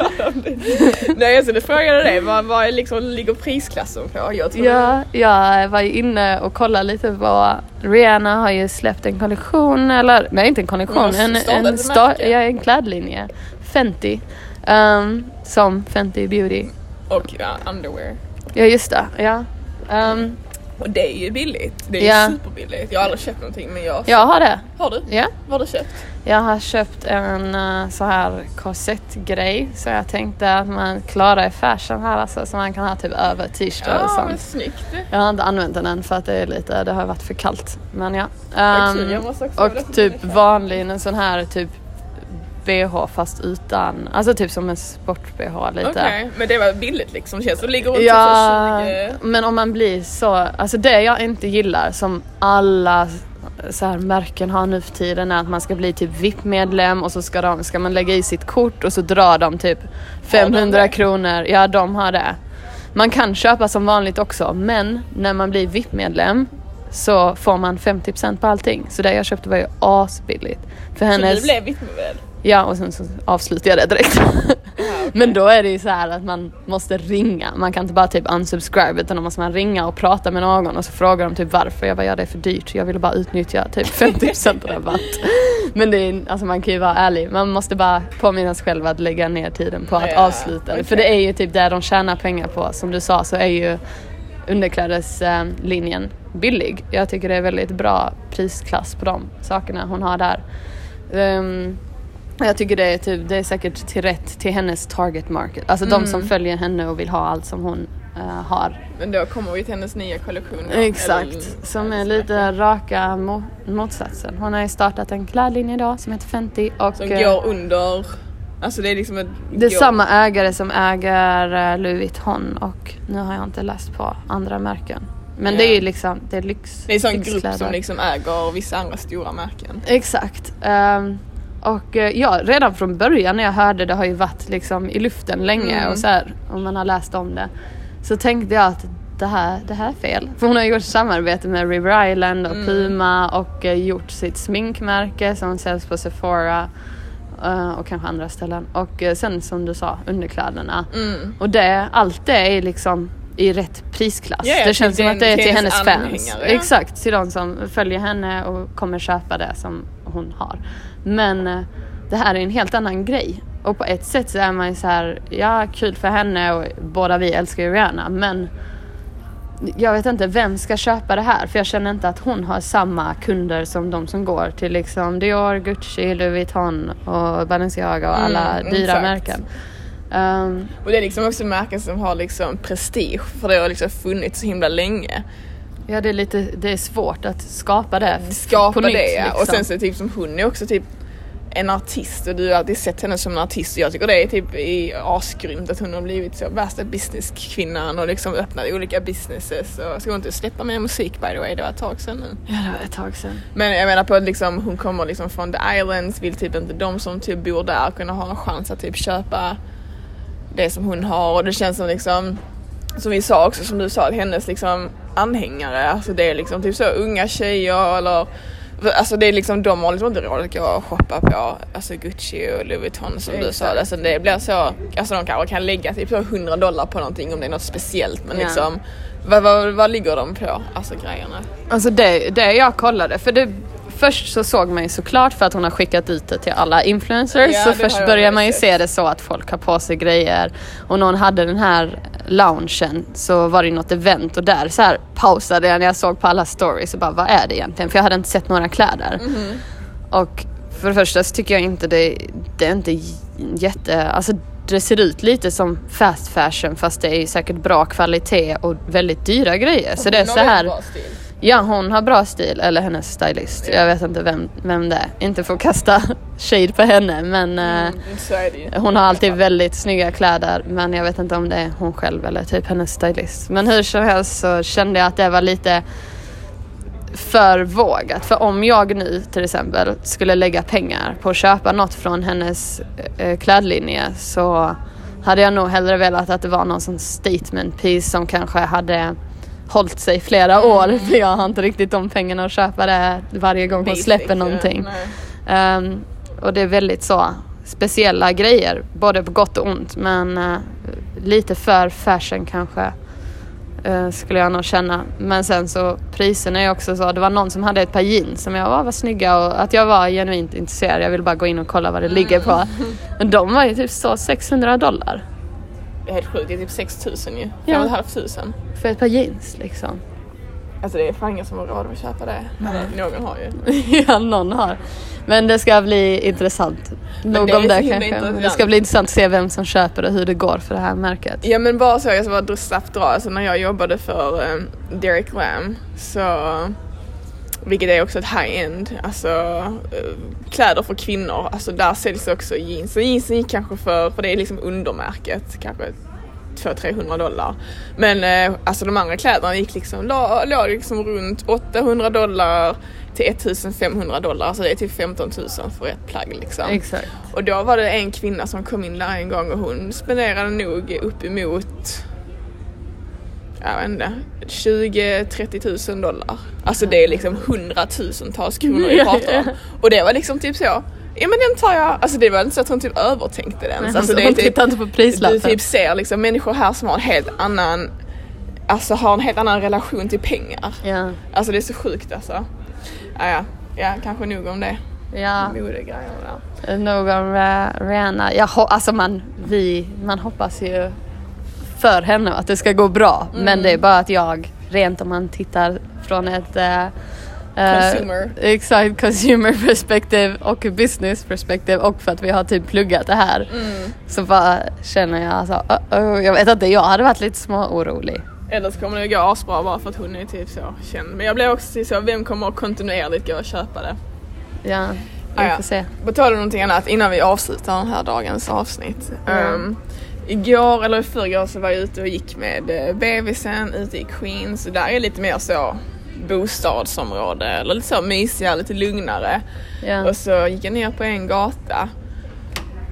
Nej alltså du frågade det, vad, vad liksom, ligger prisklassen på? Jag tror Ja, jag var ju inne och kollade lite på Rihanna har ju släppt en kollektion, eller nej inte en kollektion, en, en, sta- märke. ja, en klädlinje. Fenty. ehm, som Fenty Beauty. Och ja, underwear. Ja just det, ja. Ehm, Och det är ju billigt. Det är Ja. superbilligt. Jag har aldrig köpt någonting men jag... Jag har det. Har du? Ja. Vad har du köpt? Jag har köpt en uh, så här korsettgrej så jag tänkte att man klarar fashion här alltså så man kan ha typ över t-shirt och Ja, sånt. men snyggt. Jag har inte använt den än för att det är lite, det har varit för kallt. Men ja. Det och typ vanlig, en sån här typ bh fast utan, alltså typ som en sport-bh lite. Okej, men det var billigt liksom. Känns det ligger runt Ja, typ så 20... men om man blir så, alltså det jag inte gillar som alla så här märken har nu för tiden är att man ska bli typ VIP-medlem och så ska, de, ska man lägga i sitt kort och så drar de typ 500 det? kronor. Ja, de har det. Man kan köpa som vanligt också, men när man blir VIP-medlem så får man 50% på allting. Så det jag köpte var ju asbilligt. För Så hennes... du blev vittneväl? Ja, och sen så avslutar jag det direkt. Men då är det ju så här att man måste ringa. Man kan inte bara typ unsubscribe utan då måste man ringa och prata med någon och så frågar de typ varför. Jag bara, ja det är för dyrt. Jag ville bara utnyttja typ 50% rabatt. Men det är, alltså man kan ju vara ärlig. Man måste bara påminna sig själv att lägga ner tiden på att Ja, avsluta okej. För det är ju typ där de tjänar pengar på. Som du sa så är ju underklädeslinjen billig. Jag tycker det är väldigt bra prisklass på de sakerna hon har där. Ehm, jag tycker det är, typ, det är säkert till rätt till hennes target market. Alltså de Mm. som följer henne och vill ha allt som hon eh, har. Men då kommer vi till hennes nya kollektion. Exakt, eller- som är lite raka mo- motsatsen. Hon har ju startat en klädlinje idag som heter Fenty och Som eh, går under... Alltså det är liksom ett... det är samma ägare som äger eh, Louis Vuitton och nu har jag inte läst på andra märken. Men det är ju liksom, det är lyx. Det är en sån grupp som liksom äger vissa andra stora märken. Exakt. Ehm, och eh, ja, redan från början när jag hörde det har ju varit liksom i luften länge Mm. och så här, om man har läst om det. Så tänkte jag att det här, det här är fel. För hon har gjort samarbete med River Island och Mm. Puma och eh, gjort sitt sminkmärke som säljs på Sephora. eh, och kanske andra ställen. Och sen som du sa, underkläderna. Mm. Och det, allt det är liksom i rätt prisklass. Ja, ja, det känns som att det är till hennes fans. Exakt, till de som följer henne och kommer köpa det som hon har. Men eh, det här är en helt annan grej. Och på ett sätt så är man ju så här, ja kul för henne och båda vi älskar ju Rihanna men jag vet inte vem ska köpa det här för jag känner inte att hon har samma kunder som de som går till liksom Dior, Gucci, Louis Vuitton och Balenciaga och alla Mm, dyra exakt. märken. Ehm, Och det är liksom också märken som har liksom prestige för det har liksom funnits så himla länge. Ja det är lite, det är svårt att skapa det Skapa på nytt, det ja. Och liksom. sen så typ som hon är också typ en artist och du har alltid sett henne som en artist och jag tycker det är typ i asgrymt att hon har blivit så värsta businesskvinnan och liksom öppnat olika businesses och ska hon inte släppa mer musik by the way, det var ett tag sedan nu. Ja det var ett tag sedan. Men jag menar på att liksom, hon kommer liksom från the islands, vill typ inte de som typ bor där kunna ha en chans att typ köpa det som hon har och det känns som liksom som vi sa också, som du sa, att hennes liksom anhängare, alltså det är liksom typ så unga tjejer eller Alltså det är liksom, de har liksom inte råd att gå och shoppa på alltså Gucci och Louis Vuitton som du sa. Exakt. Alltså det blir så, alltså de kanske kan lägga typ så 100 dollar på någonting om det är något speciellt men Ja. liksom vad, vad, vad ligger de på, alltså grejerna? Alltså det, det jag kollade, för det, först så såg man ju såklart för att hon har skickat ut det till alla influencers. Ja, så först börjar man ju sett. se det så att folk har på sig grejer. Och någon hade den här loungen så var det något event och där så här pausade jag när jag såg på alla stories och bara vad är det egentligen? För jag hade inte sett några kläder. Mhm. Och för det första så tycker jag inte det, det är inte jätte, alltså det ser ut lite som fast fashion fast det är säkert bra kvalitet och väldigt dyra grejer. Så det är så här. Ja hon har bra stil, eller hennes stylist. Jag vet inte vem, vem det är. Inte för att kasta shade på henne men eh, Mm, ju. hon har alltid väldigt snygga kläder men jag vet inte om det är hon själv eller typ hennes stylist. Men hur som helst så kände jag att det var lite för vågat. För om jag nu till exempel skulle lägga pengar på att köpa något från hennes eh, klädlinje så hade jag nog hellre velat att det var någon sån statement piece som kanske hade hållit sig flera år för jag har inte riktigt de pengarna att köpa det varje gång hon Basic, släpper ja. någonting. Nej. Ehm, och det är väldigt så speciella grejer, både på gott och ont men eh, lite för fashion kanske eh, skulle jag nog känna. Men sen så priserna är också så, det var någon som hade ett par jeans som jag var, var snygga och att jag var genuint intresserad. Jag ville bara gå in och kolla vad det ligger på. Men de var ju typ så 600 dollar helt sjukt, det är typ 6000 ju. Ja. 5 500. för ett par jeans liksom. Alltså det är fan ingen som har råd att köpa det. Någon har ju. ja, någon har. Men det ska bli intressant. Nog det om det kanske. Men Det intressant. ska bli intressant att se vem som köper och hur det går för det här märket. Ja men bara så, jag ska bara snabbt dra, alltså när jag jobbade för um, Derek Lam så vilket är också ett high-end, alltså eh, kläder för kvinnor, alltså där säljs också jeans. Och jeansen gick kanske för, för det är liksom undermärket, kanske 200-300 dollar. Men eh, alltså de andra kläderna gick liksom, låg, liksom runt 800 dollar till 1500 dollar, alltså det är typ 15 000 för ett plagg liksom. Exakt. Och då var det en kvinna som kom in där en gång och hon spenderade nog uppemot jag vet inte, 20-30 000 dollar. Alltså det är liksom hundratusentals kronor vi pratar om. Och det var liksom typ så, ja men den tar jag, alltså det var inte så att hon typ övertänkte den. Alltså det är hon typ, inte på du prislappen. typ ser liksom människor här som har en helt annan, alltså har en helt annan relation till pengar. Ja. Alltså det är så sjukt alltså. Ja, ja, ja kanske nog om det. Ja, Modegrejerna där. Ra- Rihanna. Jag, ho- alltså man, vi, man hoppas ju för henne att det ska gå bra. Mm. Men det är bara att jag, rent om man tittar från ett eh, Consumer. Exakt, consumer perspective och business perspective och för att vi har typ pluggat det här. Mm. Så bara känner jag alltså, uh -oh. jag vet inte, jag hade varit lite små orolig. Eller så kommer det gå asbra bara för att hon är typ så känd. Men jag blev också typ så, vem kommer att kontinuerligt gå och köpa det? Ja, vi Ah, får se. På tal om någonting annat innan vi avslutar den här dagens avsnitt. Mm. Ehm, igår eller i förrgår så var jag ute och gick med eh, bebisen ute i Queens. Där är lite mer så bostadsområde eller lite så mysigare, lite lugnare. Ja. Och så gick jag ner på en gata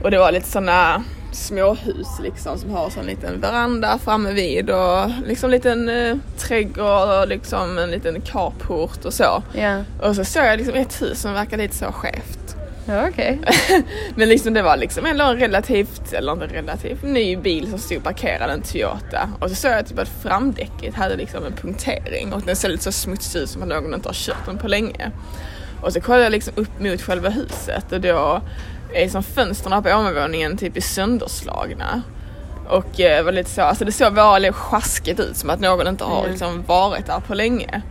och det var lite sådana småhus liksom som har sån liten veranda framme vid och liksom liten eh, trädgård och liksom en liten carport och så. Ja, Och så såg jag liksom ett hus som verkade lite så skevt. Ja okej. Men liksom det var liksom ändå en relativt, eller inte relativt, ny bil som stod parkerad, en Toyota. Och så såg jag typ att framdäcket hade liksom en punktering och den såg lite så smutsig ut som att någon inte har kört den på länge. Och så kollade jag liksom upp mot själva huset och då är som fönstren på ovanvåningen typ sönderslagna. Och eh, var lite så, alltså det såg väldigt sjaskigt ut som att någon inte har Mm. liksom varit där på länge.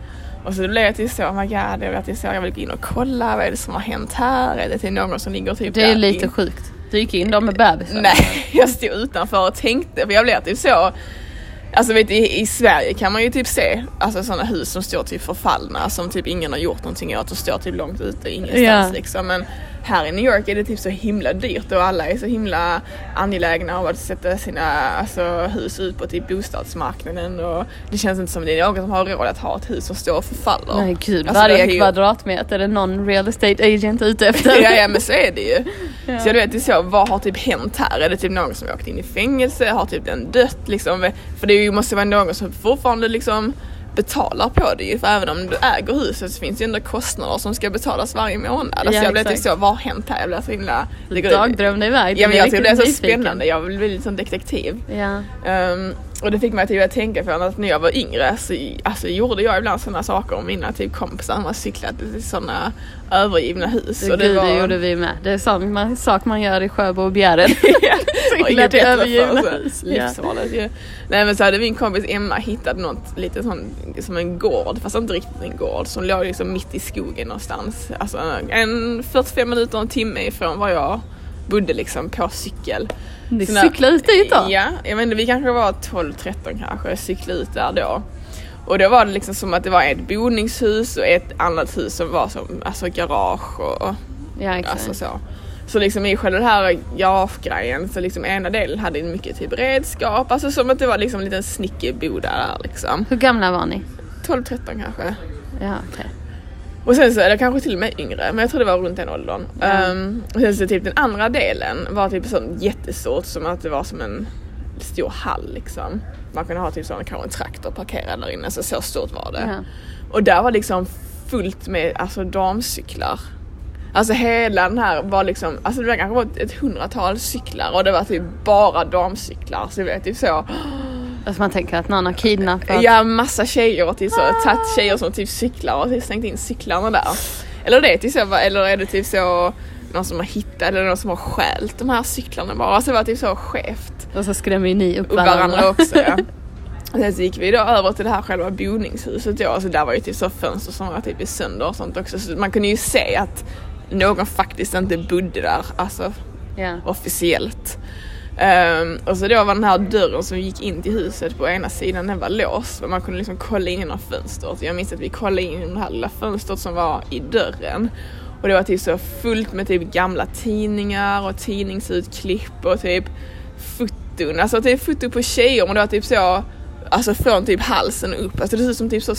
Och så blev jag till så, oh my god, jag blev till så, jag vill gå in och kolla, vad är det som har hänt här? Är det till någon som ligger typ Det är där lite in- sjukt. Du gick in då med bebisen? Nej, jag stod utanför och tänkte, för jag blev typ så Alltså vet i, i Sverige kan man ju typ se alltså sådana hus som står typ förfallna som typ ingen har gjort någonting åt och står typ långt ute ingenstans Ja. liksom. Men här i New York är det typ så himla dyrt och alla är så himla angelägna av att sätta sina alltså, hus ut på typ bostadsmarknaden och det känns inte som det är någon som har råd att ha ett hus som står och förfaller. Nej gud, Alltså, varje det ju- kvadratmeter är någon real estate agent ute efter. ja, ja men så är det ju. Så jag vet, det är så, vad har typ hänt här? Är det typ någon som åkt in i fängelse? Har typ den dött liksom? För det måste vara någon som fortfarande liksom betalar på det ju. För även om du äger huset så finns det ju ändå kostnader som ska betalas varje månad. Alltså Ja, jag blev typ så, vad har hänt här? Jag blev så himla... Dagdrömde iväg. Ja men jag tycker det är så spännande. Jag vill bli lite som detektiv. Ja. Ehm, och det fick mig till att tänka på att när jag var yngre så alltså, gjorde jag ibland sådana saker om mina typ kompisar man cyklade till sådana övergivna hus. Det, gud, det gjorde vi med. Det är sån man, sak man gör i Sjöbo och Bjärred. och Cykla till övergivna hus. Livsfarligt ju. Nej men så hade min kompis Emma hittat något lite sån, som en gård, fast inte riktigt en gård, som låg liksom mitt i skogen någonstans. Alltså en 45 minuter, en timme ifrån var jag bodde liksom på cykel. Ni cyklade ut dit då? Ja, jag inte, vi kanske var 12-13 kanske, cyklade ut där då. Och då var det liksom som att det var ett boningshus och ett annat hus som var som alltså garage och Ja, exakt. Alltså så. Så liksom i själva den här garagegrejen så liksom ena delen hade mycket typ redskap, alltså som att det var liksom en liten snickerboda där liksom. Hur gamla var ni? 12-13 kanske. Ja, okej. Och sen så, eller kanske till och med yngre, men jag tror det var runt den åldern. Ja. Ehm, och sen så typ den andra delen var typ sån jättestort som att det var som en stor hall liksom. Man kunde ha typ sån, kanske en traktor parkerad där inne, så så stort var det. Ja. Och där var liksom fullt med alltså damcyklar. Alltså hela den här var liksom, alltså det var kanske var ett- hundratal cyklar och det var typ bara damcyklar. Så vet typ så, Alltså man tänker att någon har kidnappat. ja massa tjejer och typ så, tagit tjejer som typ cyklar och typ slängt in cyklarna där. Eller det typ så, eller är det typ så någon som har hittat eller någon som har stjält de här cyklarna bara. Alltså det var typ så skevt. Och så skrämmer ju ni upp varandra. varandra också ja. Sen så gick vi då över till det här själva boningshuset då, alltså där var ju typ så fönster som var typ i sönder och sånt också så man kunde ju se att någon faktiskt inte bodde där, alltså Ja. officiellt. Um, och så då var den här dörren som gick in till huset på ena sidan, den var låst. Men man kunde liksom kolla in genom fönstret. Jag minns att vi kollade in genom det här lilla fönstret som var i dörren. Och det var typ så fullt med typ gamla tidningar och tidningsutklipp och typ foton. Alltså typ foto på tjejer och det var typ så, alltså från typ halsen upp. Alltså det ser ut som typ så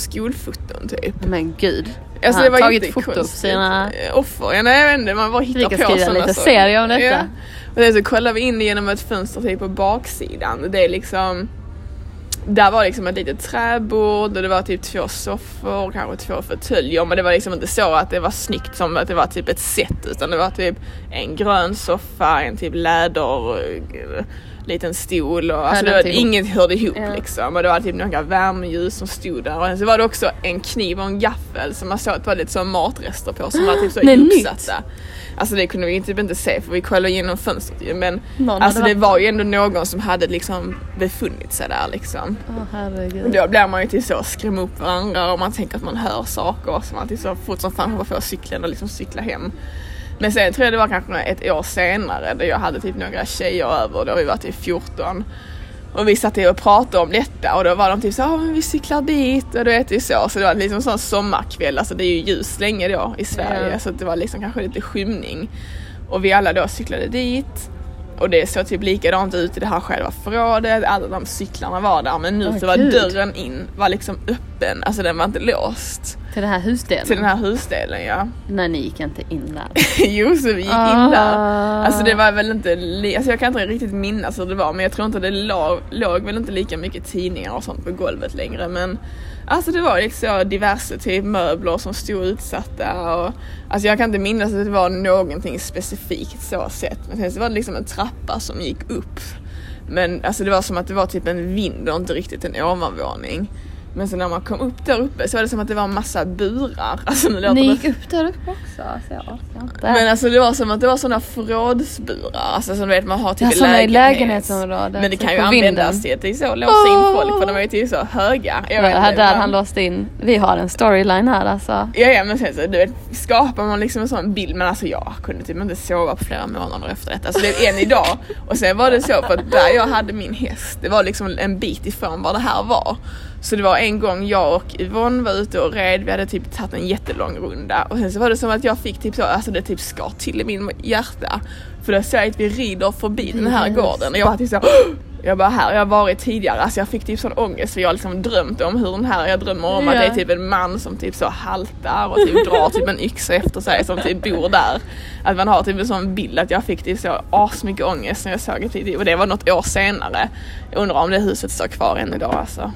skolfoton typ. Men gud. Alltså Han det var tagit foto på sina... Offer. Ja, nej, jag vet inte, man bara hittar på sådana lite saker. serie om detta. Ja. Och sen så kollar vi in genom ett fönster typ på baksidan. Det är liksom där var liksom ett litet träbord och det var typ två soffor, kanske två fåtöljer men det var liksom inte så att det var snyggt som att det var typ ett set utan det var typ en grön soffa, en typ läder, liten stol och alltså det var, inget hörde ihop Ja. liksom och det var typ några värmeljus som stod där och så var det också en kniv och en gaffel som man såg att det var lite så matrester på som var typ så nytt. uppsatta. Alltså det kunde vi typ inte se för vi kollade igenom fönstret ju men Någon alltså det var ju ändå någon som hade liksom befunnit sig där liksom. Och då blir man ju till så skrämma upp varandra och man tänker att man hör saker så man till så fort som fan hoppar på cykeln och liksom cykla hem. Men sen tror jag det var kanske ett år senare då jag hade typ några tjejer över, då vi var typ 14. Och vi satt och pratade om detta och då var de typ så "Ja, men vi cyklar dit och du vet ju så. Så det var liksom en sån sommarkväll, alltså det är ju ljus länge då i Sverige Ja. så det var liksom kanske lite skymning. Och vi alla då cyklade dit och det såg typ likadant ut i det här själva förrådet, alla de cyklarna var där men nu Åh, så var gud. dörren in var liksom öppen, alltså den var inte låst. Till den här husdelen? Till den här husdelen ja. Nej ni gick inte in där. jo så vi gick Ah. in där. Alltså det var väl inte, alltså jag kan inte riktigt minnas hur det var men jag tror inte det låg, låg väl inte lika mycket tidningar och sånt på golvet längre men Alltså det var liksom diverse typ möbler som stod utsatta och Alltså jag kan inte minnas att det var någonting specifikt så sett men sen så var det liksom en trappa som gick upp. Men alltså det var som att det var typ en vind och inte riktigt en ovanvåning men sen när man kom upp där uppe så var det som att det var en massa burar. Alltså nu låter Ni det gick upp där uppe också? Så jag inte. men alltså det var som att det var sådana förrådsburar, alltså som du vet man har typ Ja, lägenhet. lägenhetsområdet, Men det kan ju användas vinden. till att det så låsa in folk för de är ju till så höga. Jag Ja, vet det här där han låst in. Vi har en storyline här alltså. Ja, ja men sen så du vet, skapar man liksom en sån bild men alltså jag kunde typ inte sova på flera månader efter detta. Alltså det är än idag. Och sen var det så för att där jag hade min häst, det var liksom en bit ifrån var det här var. Så det var en gång jag och Yvonne var ute och red, vi hade typ tagit en jättelång runda och sen så var det som att jag fick typ så, alltså det typ skar till i min hjärta. För då såg jag att vi rider förbi den här Yes. gården och jag var typ så jag bara här, jag har varit tidigare, alltså jag fick typ sån ångest för jag har liksom drömt om hur den här, jag drömmer om att Ja. det är typ en man som typ så haltar och typ drar typ en yxa efter sig som typ bor där. Att man har typ en sån bild att jag fick typ så asmycket ångest när jag såg det och det var något år senare. Jag undrar om det huset står kvar än idag alltså.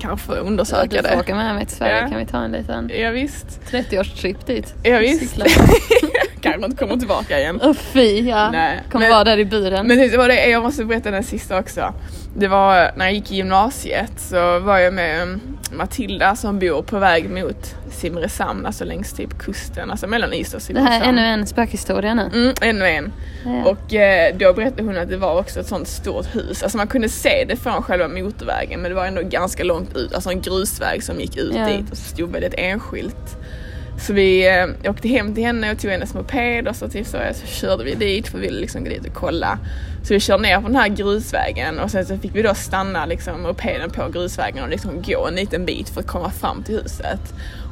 Kanske undersöka du får det. med mig till Sverige Ja. kan vi ta en liten Ja, visst. 30-årstrip dit. Ja, visst. Kanske inte kommer tillbaka igen. Åh fy ja. Nej, Kommer men- vara där i buren. Men det var det, jag måste berätta den sista också. Det var när jag gick i gymnasiet så var jag med um, Matilda som bor på väg mot Simrishamn, alltså längs typ kusten, alltså mellan Ystad och det Simrishamn. här är ännu en spökhistoria nu. Mm, ännu en. Ja. Och eh, då berättade hon att det var också ett sånt stort hus. Alltså man kunde se det från själva motorvägen men det var ändå ganska långt ut. Alltså en grusväg som gick ut Ja. dit och så stod väldigt enskilt. Så vi eh, åkte hem till henne och tog hennes moped och så, typ så, så körde vi dit för vi ville liksom gå dit och kolla. Så vi körde ner på den här grusvägen och sen så fick vi då stanna liksom mopeden på grusvägen och liksom gå en liten bit för att komma fram till huset.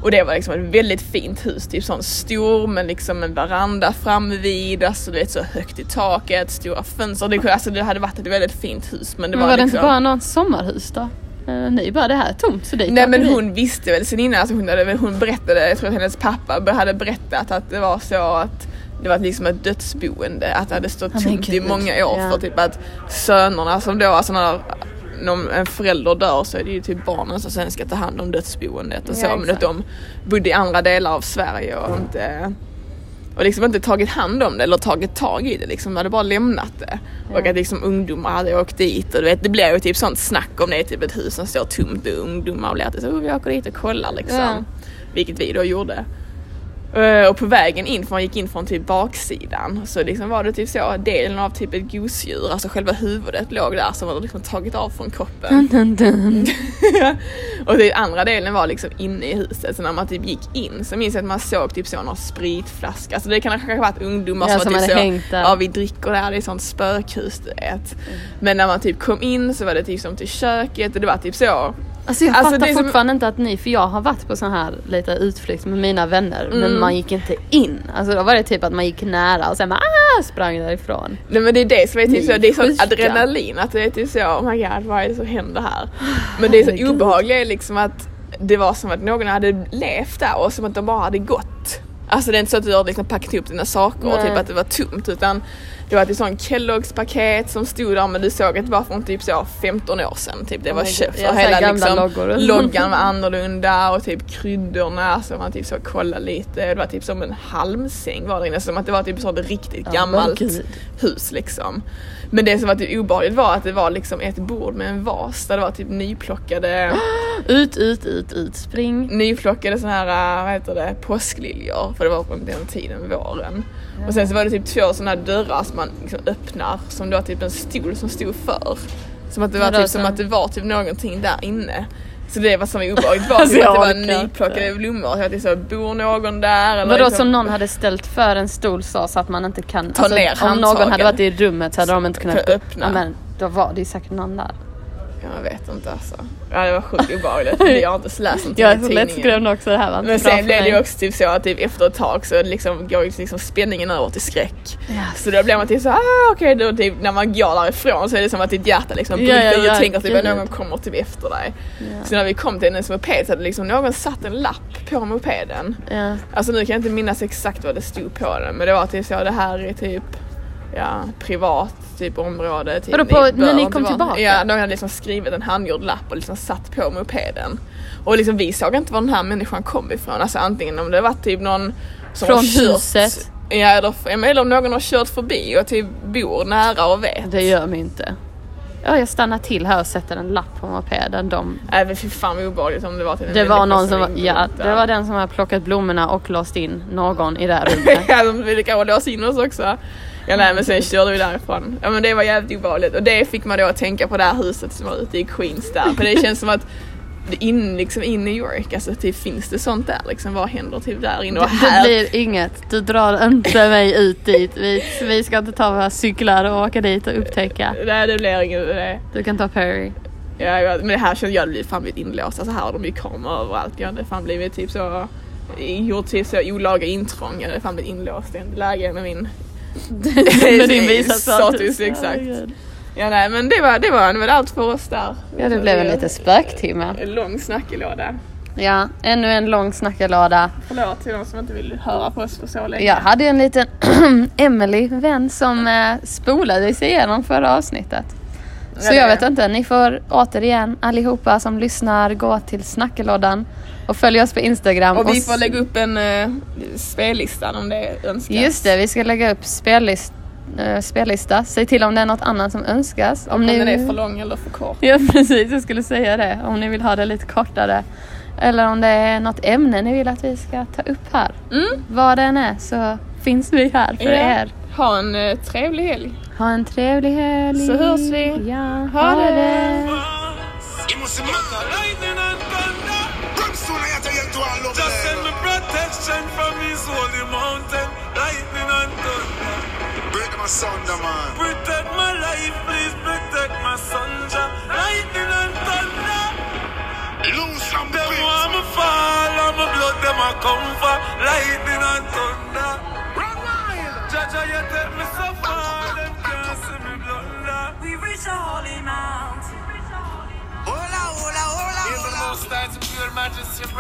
Och det var liksom ett väldigt fint hus, typ sån stor med liksom en veranda framme vid, alltså du vet så högt i taket, stora fönster. Det, alltså, det hade varit ett väldigt fint hus men det men var, var det liksom... inte bara någon sommarhus då? Eh, Ni bara det här är tomt så Nej men vi. hon visste väl sen innan, alltså hon, hade, hon berättade, jag tror att hennes pappa hade berättat att det var så att det var liksom ett dödsboende, att det hade stått men tomt i många år Ja. för typ att sönerna som då, alltså när när en förälder dör så är det ju typ barnen som sen ska ta hand om dödsboendet och så Ja, men att de bodde i andra delar av Sverige och inte och liksom inte tagit hand om det eller tagit tag i det liksom, de hade bara lämnat det. Och att liksom ungdomar hade åkt dit och du vet det blir ju typ sånt snack om det är typ ett hus som står tomt och ungdomar blir alltid så oh, vi åker dit och kollar liksom. Ja. Vilket vi då gjorde. Eh, Och på vägen in, för man gick in från typ baksidan, så liksom var det typ så, delen av typ ett gosedjur, alltså själva huvudet låg där som var liksom tagit av från kroppen. Dun, dun. och den andra delen var liksom inne i huset, så när man typ gick in så minns jag att man såg typ så någon spritflaska, alltså det kan kanske ha varit ungdomar Ja, som, som var typ hade så, hängt där. ja vi dricker där, det är sånt spökhus du vet. Men när man typ kom in så var det typ som till köket och det var typ så, Alltså jag Alltså, fattar är som- fortfarande inte att ni, för jag har varit på sån här lite utflykt med mina vänner Mm. men man gick inte in. Alltså då var det typ att man gick nära och sen bara ah, sprang därifrån. Nej men det är det som är typ så, det är sån sjuka. adrenalin att det är typ så, oh my god vad är det som händer här? Men det är så Herregud. obehagligt liksom att det var som att någon hade levt där och som att de bara hade gått. Alltså det är inte så att du har liksom packat ihop dina saker och Nej. typ att det var tomt utan det var ett sånt Kelloggs paket som stod där men du såg att det var från typ så 15 år sedan typ det var köpt och här hela liksom loggor. loggan var annorlunda och typ kryddorna så man typ så kollade lite det var typ som en halmsäng var där inne som att det var typ sånt riktigt Ja, gammalt hus liksom. Men det som var typ obehagligt var att det var liksom ett bord med en vas där det var typ nyplockade, Ut, ut, ut, ut, spring. nyplockade såna här, vad heter det, påskliljor för det var på den tiden, våren. Och sen så var det typ två här dörrar som man liksom öppnar som det var typ en stol som stod för. Som att det var typ som att det var typ någonting där inne. Så det var som obehagligt var Alltså, att det var nyplockade blommor. Så att det så, bor någon där? Eller Vadå liksom- som någon hade ställt för en stol så, så att man inte kan... Ta ner om någon hade varit i rummet så hade de inte kunnat öppna. Ja, men då var det ju säkert någon där. Jag vet inte alltså. Ja det var sjukt obehagligt. Jag har inte läst någonting Jag är så lättskrämd också det här var inte Men bra sen blev det ju också typ så att typ efter ett tag så liksom går liksom spänningen över till skräck. Ja. Så då blir man typ så ah okej då typ när man går därifrån så är det som att ditt hjärta liksom bryter ja, och ja, du tänker typ att någon kommer typ efter dig. Ja. Så när vi kom till hennes moped så hade liksom någon satt en lapp på mopeden. Ja. Alltså nu kan jag inte minnas exakt vad det stod på den men det var typ så det här är typ ja, privat typ område. Typ, Vadå, på- bör när ni kom vara- tillbaka? Ja, de hade liksom skrivit en handgjord lapp och liksom satt på mopeden. Och liksom vi såg inte var den här människan kom ifrån. Alltså antingen om det var typ någon som Från kört, huset? Ja eller, eller om någon har kört förbi och typ bor nära och vet. Det gör mig inte. Ja, jag stannar till här och sätter en lapp på mopeden. De, Nej men fy fan vad obehagligt om det var till en det var någon som, var, ja, det var den som har plockat blommorna och låst in någon i det här rummet. ja, de ville kanske låsa in oss också. Ja nej men sen körde vi därifrån. Ja men det var jävligt obehagligt och det fick man då att tänka på det här huset som var ute i Queens där. För det känns som att in, liksom i New York, alltså typ finns det sånt där liksom? Vad händer typ där inne? Och Det, det här, blir inget. Du drar inte mig ut dit. Vi, vi ska inte ta våra cyklar och åka dit och upptäcka. nej det blir inget det. Du kan ta Perry. Ja, ja, men det här känner jag blivit fan blivit inlåst. Alltså här har de ju kameror överallt. Jag hade fan blivit typ så gjort till så olaga intrång. Jag hade fan blivit inlåst i ett läge med min Med din visa status. Exakt. Ja nej men det var, det var, var allt för oss där. Ja, det blev en liten spöktimme. En lång snackelåda. Ja, ännu en lång snackarlåda. Förlåt till de som inte vill höra på oss för så länge. Jag hade en liten Emily vän som eh, spolade sig igenom förra avsnittet. Så Ja, jag vet inte, ni får återigen allihopa som lyssnar gå till snackelådan och följ oss på Instagram. Och vi får lägga upp en uh, spellista om det önskas. Just det, vi ska lägga upp spellist, eh, spellista. Säg till om det är något annat som önskas. Om ni den är för lång eller för kort. Ja precis, jag skulle säga det. Om ni vill ha det lite kortare. Eller om det är något ämne ni vill att vi ska ta upp här. Mm. Vad det än är så finns vi här för Ja. er. Ha en uh, trevlig helg. Ha en trevlig helg. Så hörs vi. Ja, Ha ha det. det. Protect my life, please protect my son. Lightning and thunder, Loose some them want me fall, and my blood them a come for. Lightning and thunder, Jaja Yeter Mustafa Dem Qasim We reach a holy mountain. Hola, hola, hola, hola. Even most eyes of your majesty and